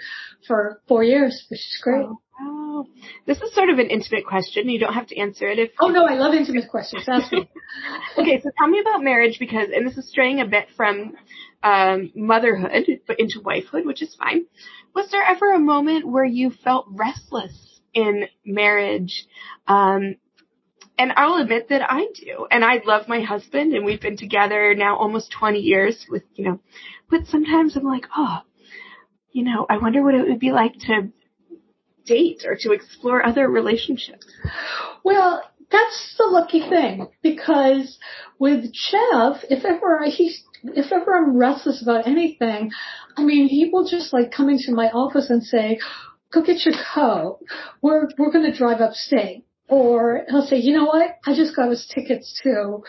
for four years, which is great. Oh, this is sort of an intimate question. You don't have to answer it if. Oh no, I love intimate questions. Ask me. Okay, so tell me about marriage because, and this is straying a bit from um, motherhood, but into wifehood, which is fine. Was there ever a moment where you felt restless in marriage? Um, and I'll admit that I do. And I love my husband and we've been together now almost 20 years with, you know, but sometimes I'm like, oh, you know, I wonder what it would be like to date or to explore other relationships. Well, that's the lucky thing because with Jeff, if ever I, he's if ever I'm restless about anything, I mean, he will just like come into my office and say, "Go get your coat. We're we're going to drive upstate." Or he'll say, "You know what? I just got us tickets to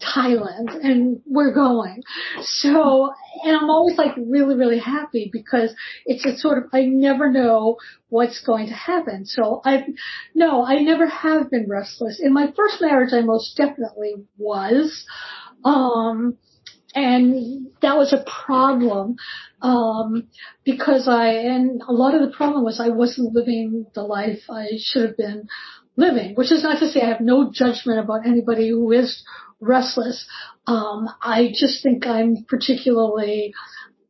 Thailand and we're going. So, and I'm always like really, really happy because it's a sort of, I never know what's going to happen. So I, no, I never have been restless. In my first marriage, I most definitely was. Um, and that was a problem um, because I and a lot of the problem was I wasn't living the life I should have been living, which is not to say I have no judgment about anybody who is restless. Um, I just think I'm particularly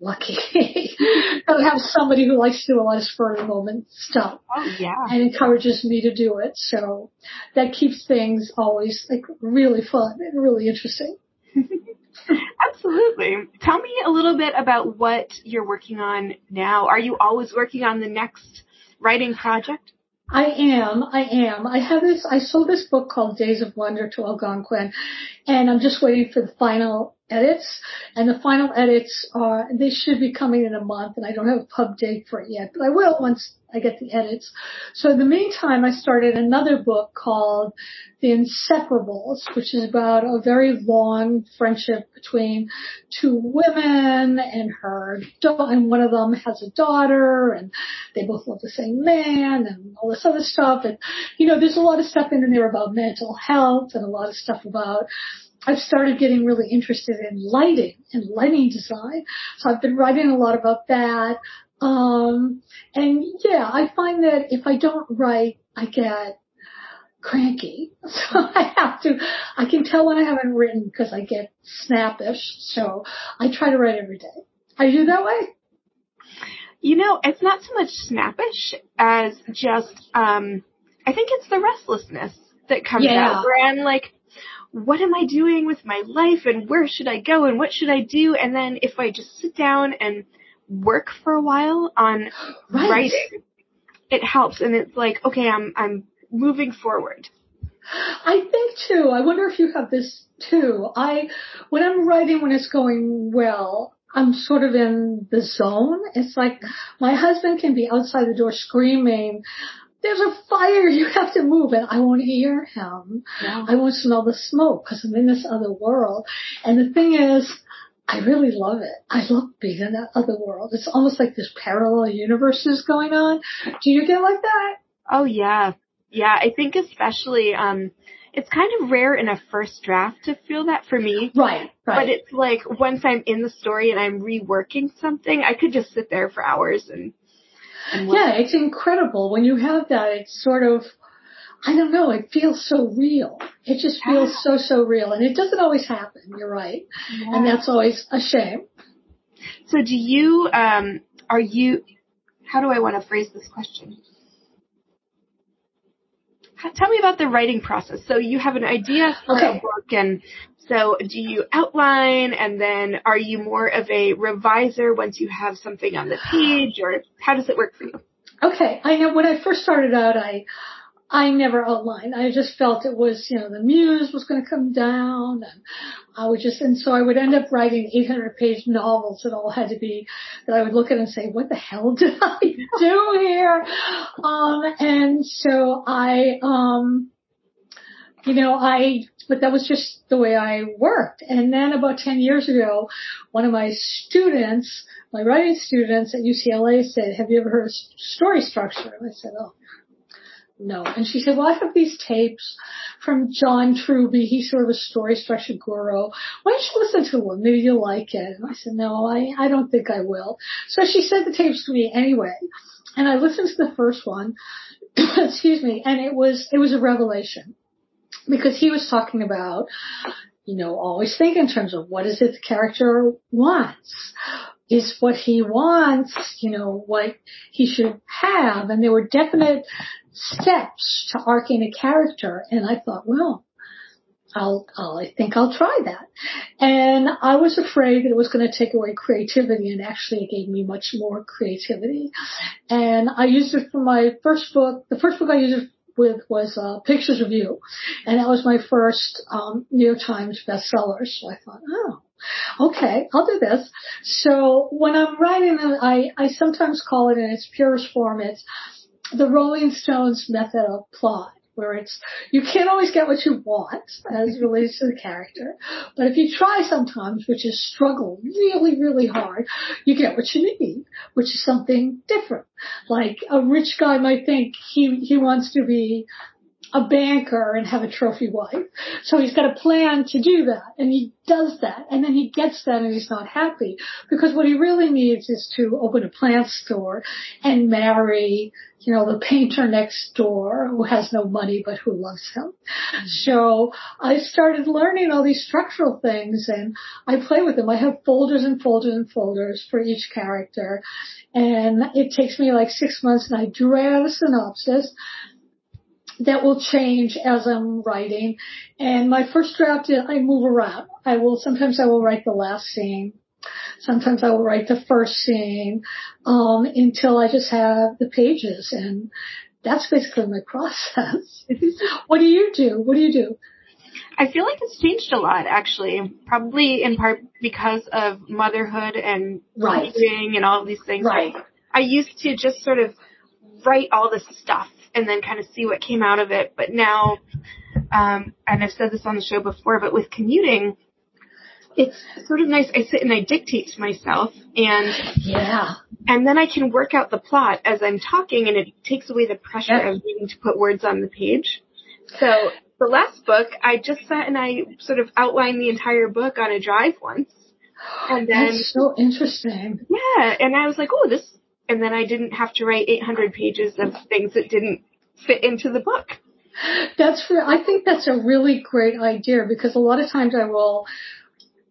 lucky to have somebody who likes to do a lot of spur of the moment stuff. Oh yeah. And encourages me to do it. So that keeps things always like really fun and really interesting. Absolutely. Tell me a little bit about what you're working on now. Are you always working on the next writing project? I am. I am. I have this. I sold this book called Days of Wonder to Algonquin, and I'm just waiting for the final edits. And the final edits are they should be coming in a month, and I don't have a pub date for it yet, but I will once I get the edits. So in the meantime, I started another book called The Inseparables, which is about a very long friendship between two women and her, daughter, and one of them has a daughter and they both love the same man and all this other stuff. And, you know, there's a lot of stuff in there about mental health and a lot of stuff about I've started getting really interested in lighting and lighting design. So I've been writing a lot about that. Um, and yeah, I find that if I don't write, I get cranky. So I have to, I can tell when I haven't written because I get snappish. So I try to write every day. Are you that way? You know, it's not so much snappish as just, um, I think it's the restlessness that comes Yeah. out where I'm like, what am I doing with my life and where should I go and what should I do? And then if I just sit down and work for a while on Right. writing, it helps and it's like, okay, I'm, I'm moving forward. I think too. I wonder if you have this too. I, when I'm writing when it's going well, I'm sort of in the zone. It's like my husband can be outside the door screaming, there's a fire, you have to move, and I won't hear him. I won't smell the smoke because I'm in this other world. And the thing is, I really love it. I love being in that other world. It's almost like this parallel universes going on. Do you get like that? Oh yeah. Yeah, I think especially, um, it's kind of rare in a first draft to feel that for me. Right, But it's like once I'm in the story and I'm reworking something, I could just sit there for hours and. Yeah, it's incredible when you have that. It's sort of, I don't know, it feels so real. It just feels so, so real. And it doesn't always happen. You're right. And that's always a shame. So do you, um, are you, how do I want to phrase this question? Tell me about the writing process. So you have an idea for a book and so do you outline and then are you more of a reviser once you have something on the page or how does it work for you? Okay, I know when I first started out, I, I never outlined. I just felt it was, you know, the muse was going to come down and I would just, and so I would end up writing 800 page novels that all had to be, that I would look at and say, what the hell did I do here? Um, and so I, um, you know, I, but that was just the way I worked. And then about 10 years ago, one of my students, my writing students at UCLA said, have you ever heard of story structure? And I said, oh, no. And she said, well, I have these tapes from John Truby. He's sort of a story structure guru. Why don't you listen to one? Maybe you'll like it. And I said, no, I, I don't think I will. So she sent the tapes to me anyway. And I listened to the first one, excuse me, and it was, it was a revelation because he was talking about you know, always think in terms of what is it the character wants? Is what he wants, you know, what he should have? And there were definite steps to arcing a character. And I thought, well, I'll, I'll, I think I'll try that. And I was afraid that it was going to take away creativity and actually it gave me much more creativity. And I used it for my first book. The first book I used it with was uh, Pictures of You. And that was my first um, New York Times bestseller. So I thought, oh, okay, I'll do this. So when I'm writing, I, I sometimes call it in its purest form, it's the Rolling Stones method of plot where it's you can't always get what you want as relates to the character, but if you try sometimes, which is struggle really, really hard, you get what you need, which is something different. Like a rich guy might think he he wants to be a banker and have a trophy wife. So he's got a plan to do that and he does that and then he gets that and he's not happy because what he really needs is to open a plant store and marry, you know, the painter next door who has no money but who loves him. So I started learning all these structural things and I play with them. I have folders and folders and folders for each character and it takes me like six months and I draw a synopsis that will change as I'm writing. And my first draft, I move around. I will, sometimes I will write the last scene. Sometimes I will write the first scene, um, until I just have the pages and that's basically my process. what do you do? What do you do? I feel like it's changed a lot actually, probably in part because of motherhood and right. and all of these things. Right. I used to just sort of write all this stuff and then kind of see what came out of it. But now, um, and I've said this on the show before, but with commuting, it's sort of nice. I sit and I dictate to myself and yeah, and then I can work out the plot as I'm talking and it takes away the pressure yeah. of needing to put words on the page. So the last book, I just sat and I sort of outlined the entire book on a drive once. And then, That's so interesting. Yeah, and I was like, oh, this and then I didn't have to write 800 pages of things that didn't fit into the book. That's for, I think that's a really great idea because a lot of times I will,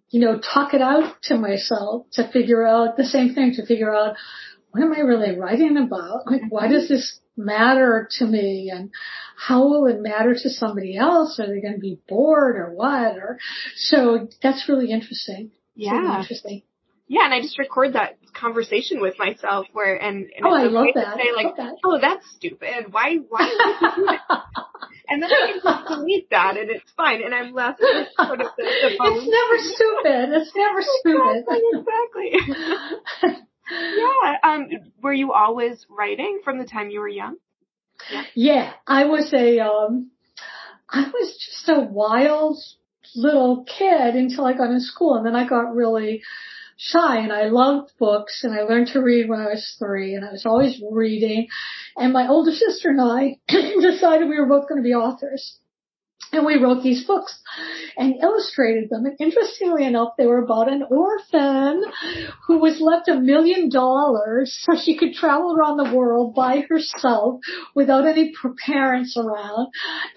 you know, talk it out to myself to figure out the same thing, to figure out what am I really writing about? Like, why does this matter to me? And how will it matter to somebody else? Are they going to be bored or what? Or, so that's really interesting. Yeah. Really interesting. Yeah, and I just record that conversation with myself where and, and oh, I love that. Say like, that. oh, that's stupid. Why? Why? and then I can just delete that, and it's fine, and I'm left with sort of the, the It's never stupid. It's never stupid. Exactly. exactly. yeah. Um. Were you always writing from the time you were young? Yeah. Yeah. I was a um. I was just a wild little kid until I got in school, and then I got really shy and I loved books and I learned to read when I was three and I was always reading. And my older sister and I decided we were both going to be authors. And we wrote these books and illustrated them. And interestingly enough, they were about an orphan who was left a million dollars so she could travel around the world by herself without any parents around.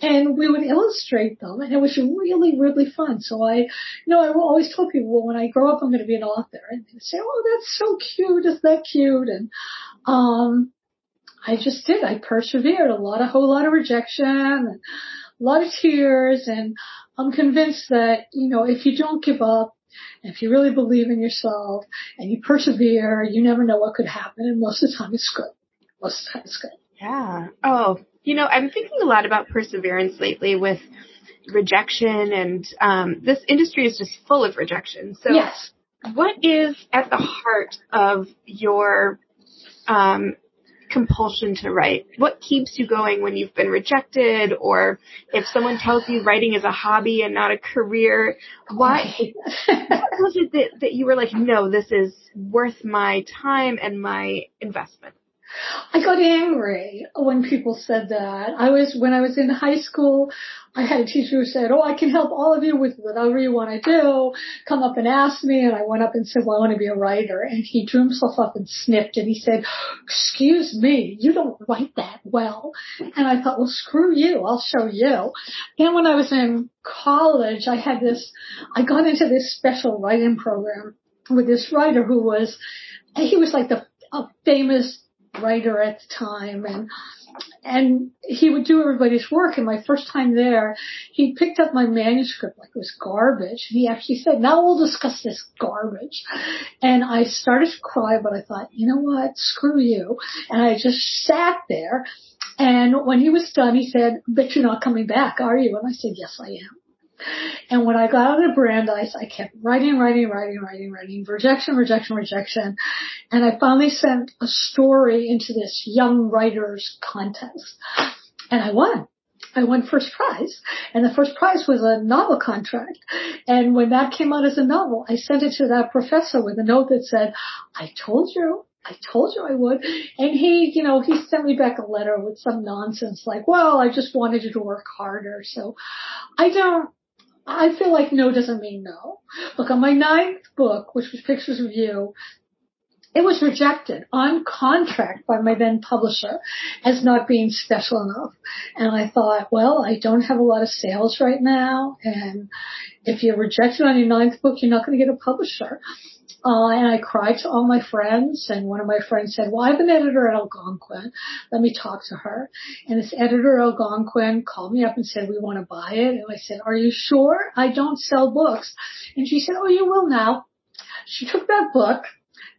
And we would illustrate them and it was really, really fun. So I, you know, I always tell people, well, when I grow up, I'm going to be an author. And they say, oh, that's so cute. Isn't that cute? And, um, I just did. I persevered. A lot, a whole lot of rejection. And, a lot of tears and I'm convinced that, you know, if you don't give up, if you really believe in yourself and you persevere, you never know what could happen and most of the time it's good. Most of the time it's good. Yeah. Oh, you know, I'm thinking a lot about perseverance lately with rejection and um, this industry is just full of rejection. So yes. what is at the heart of your um, compulsion to write? What keeps you going when you've been rejected or if someone tells you writing is a hobby and not a career? Why what was it that, that you were like, no, this is worth my time and my investment? I got angry when people said that. I was, when I was in high school, I had a teacher who said, oh, I can help all of you with whatever you want to do. Come up and ask me. And I went up and said, well, I want to be a writer. And he drew himself up and sniffed and he said, excuse me, you don't write that well. And I thought, well, screw you. I'll show you. Then when I was in college, I had this, I got into this special writing program with this writer who was, he was like the a famous writer at the time and and he would do everybody's work and my first time there he picked up my manuscript like it was garbage and he actually said now we'll discuss this garbage. And i started to cry but i thought you know what? Screw you. And i just sat there and when he was done he said bet you're not coming back are you? And i said yes i am and when I got out of Brandeis, I kept writing, writing, writing, writing, writing, rejection, rejection, rejection. And I finally sent a story into this young writers contest. And I won. I won first prize. And the first prize was a novel contract. And when that came out as a novel, I sent it to that professor with a note that said, I told you I told you I would. And he, you know, he sent me back a letter with some nonsense like, well, I just wanted you to work harder. So I don't, I feel like no doesn't mean no. Look, on my ninth book, which was Pictures of You, it was rejected on contract by my then publisher as not being special enough. And I thought, well, I don't have a lot of sales right now. And if you're rejected on your ninth book, you're not going to get a publisher. Uh, and I cried to all my friends and one of my friends said, well, I have an editor at Algonquin. Let me talk to her. And this editor at Algonquin called me up and said, we want to buy it. And I said, are you sure? I don't sell books. And she said, oh, you will now. She took that book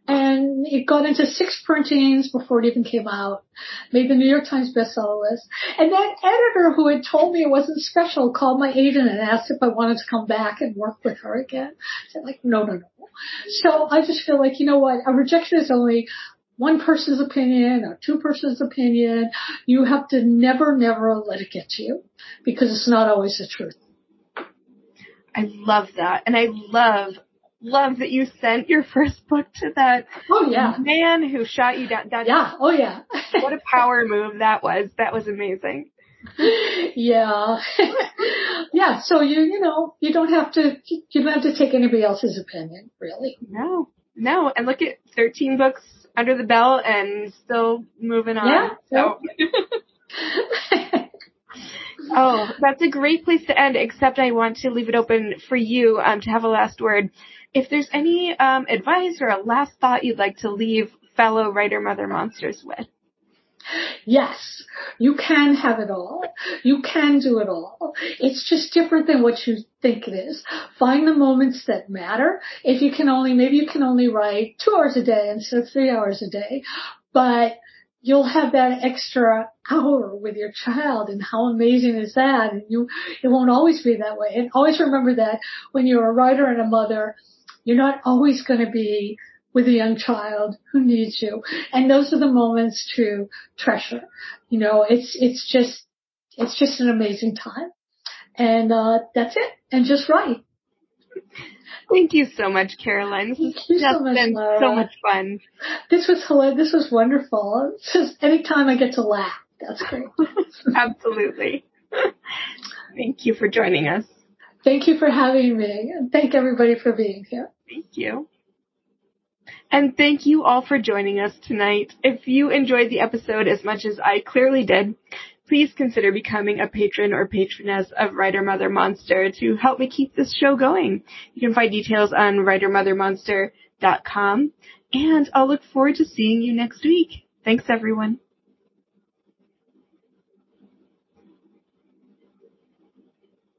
and it got into six printings before it even came out. Made the New York Times bestseller list. And that editor who had told me it wasn't special called my agent and asked if I wanted to come back and work with her again. I said like, no, no, no. So I just feel like, you know what, a rejection is only one person's opinion or two person's opinion. You have to never, never let it get to you because it's not always the truth. I love that. And I love, love that you sent your first book to that oh, yeah. man who shot you down. Yeah. Oh yeah. what a power move that was. That was amazing. Yeah. yeah. So you, you know, you don't have to, you don't have to take anybody else's opinion, really. No, no. And look at 13 books under the belt and still moving on. Yeah. So. oh, that's a great place to end, except I want to leave it open for you um, to have a last word. If there's any um, advice or a last thought you'd like to leave fellow writer mother monsters with. Yes, you can have it all. You can do it all. It's just different than what you think it is. Find the moments that matter. If you can only, maybe you can only write two hours a day instead of three hours a day, but you'll have that extra hour with your child and how amazing is that? And you, it won't always be that way. And always remember that when you're a writer and a mother, you're not always going to be with a young child who needs you. And those are the moments to treasure. You know, it's, it's just, it's just an amazing time. And, uh, that's it. And just write. Thank you so much, Caroline. This Thank you so much, been Laura. so much fun. This was hilarious. This was wonderful. Just anytime I get to laugh, that's great. Absolutely. Thank you for joining us. Thank you for having me and thank everybody for being here. Thank you. And thank you all for joining us tonight. If you enjoyed the episode as much as I clearly did, please consider becoming a patron or patroness of Writer Mother Monster to help me keep this show going. You can find details on writermothermonster.com and I'll look forward to seeing you next week. Thanks everyone.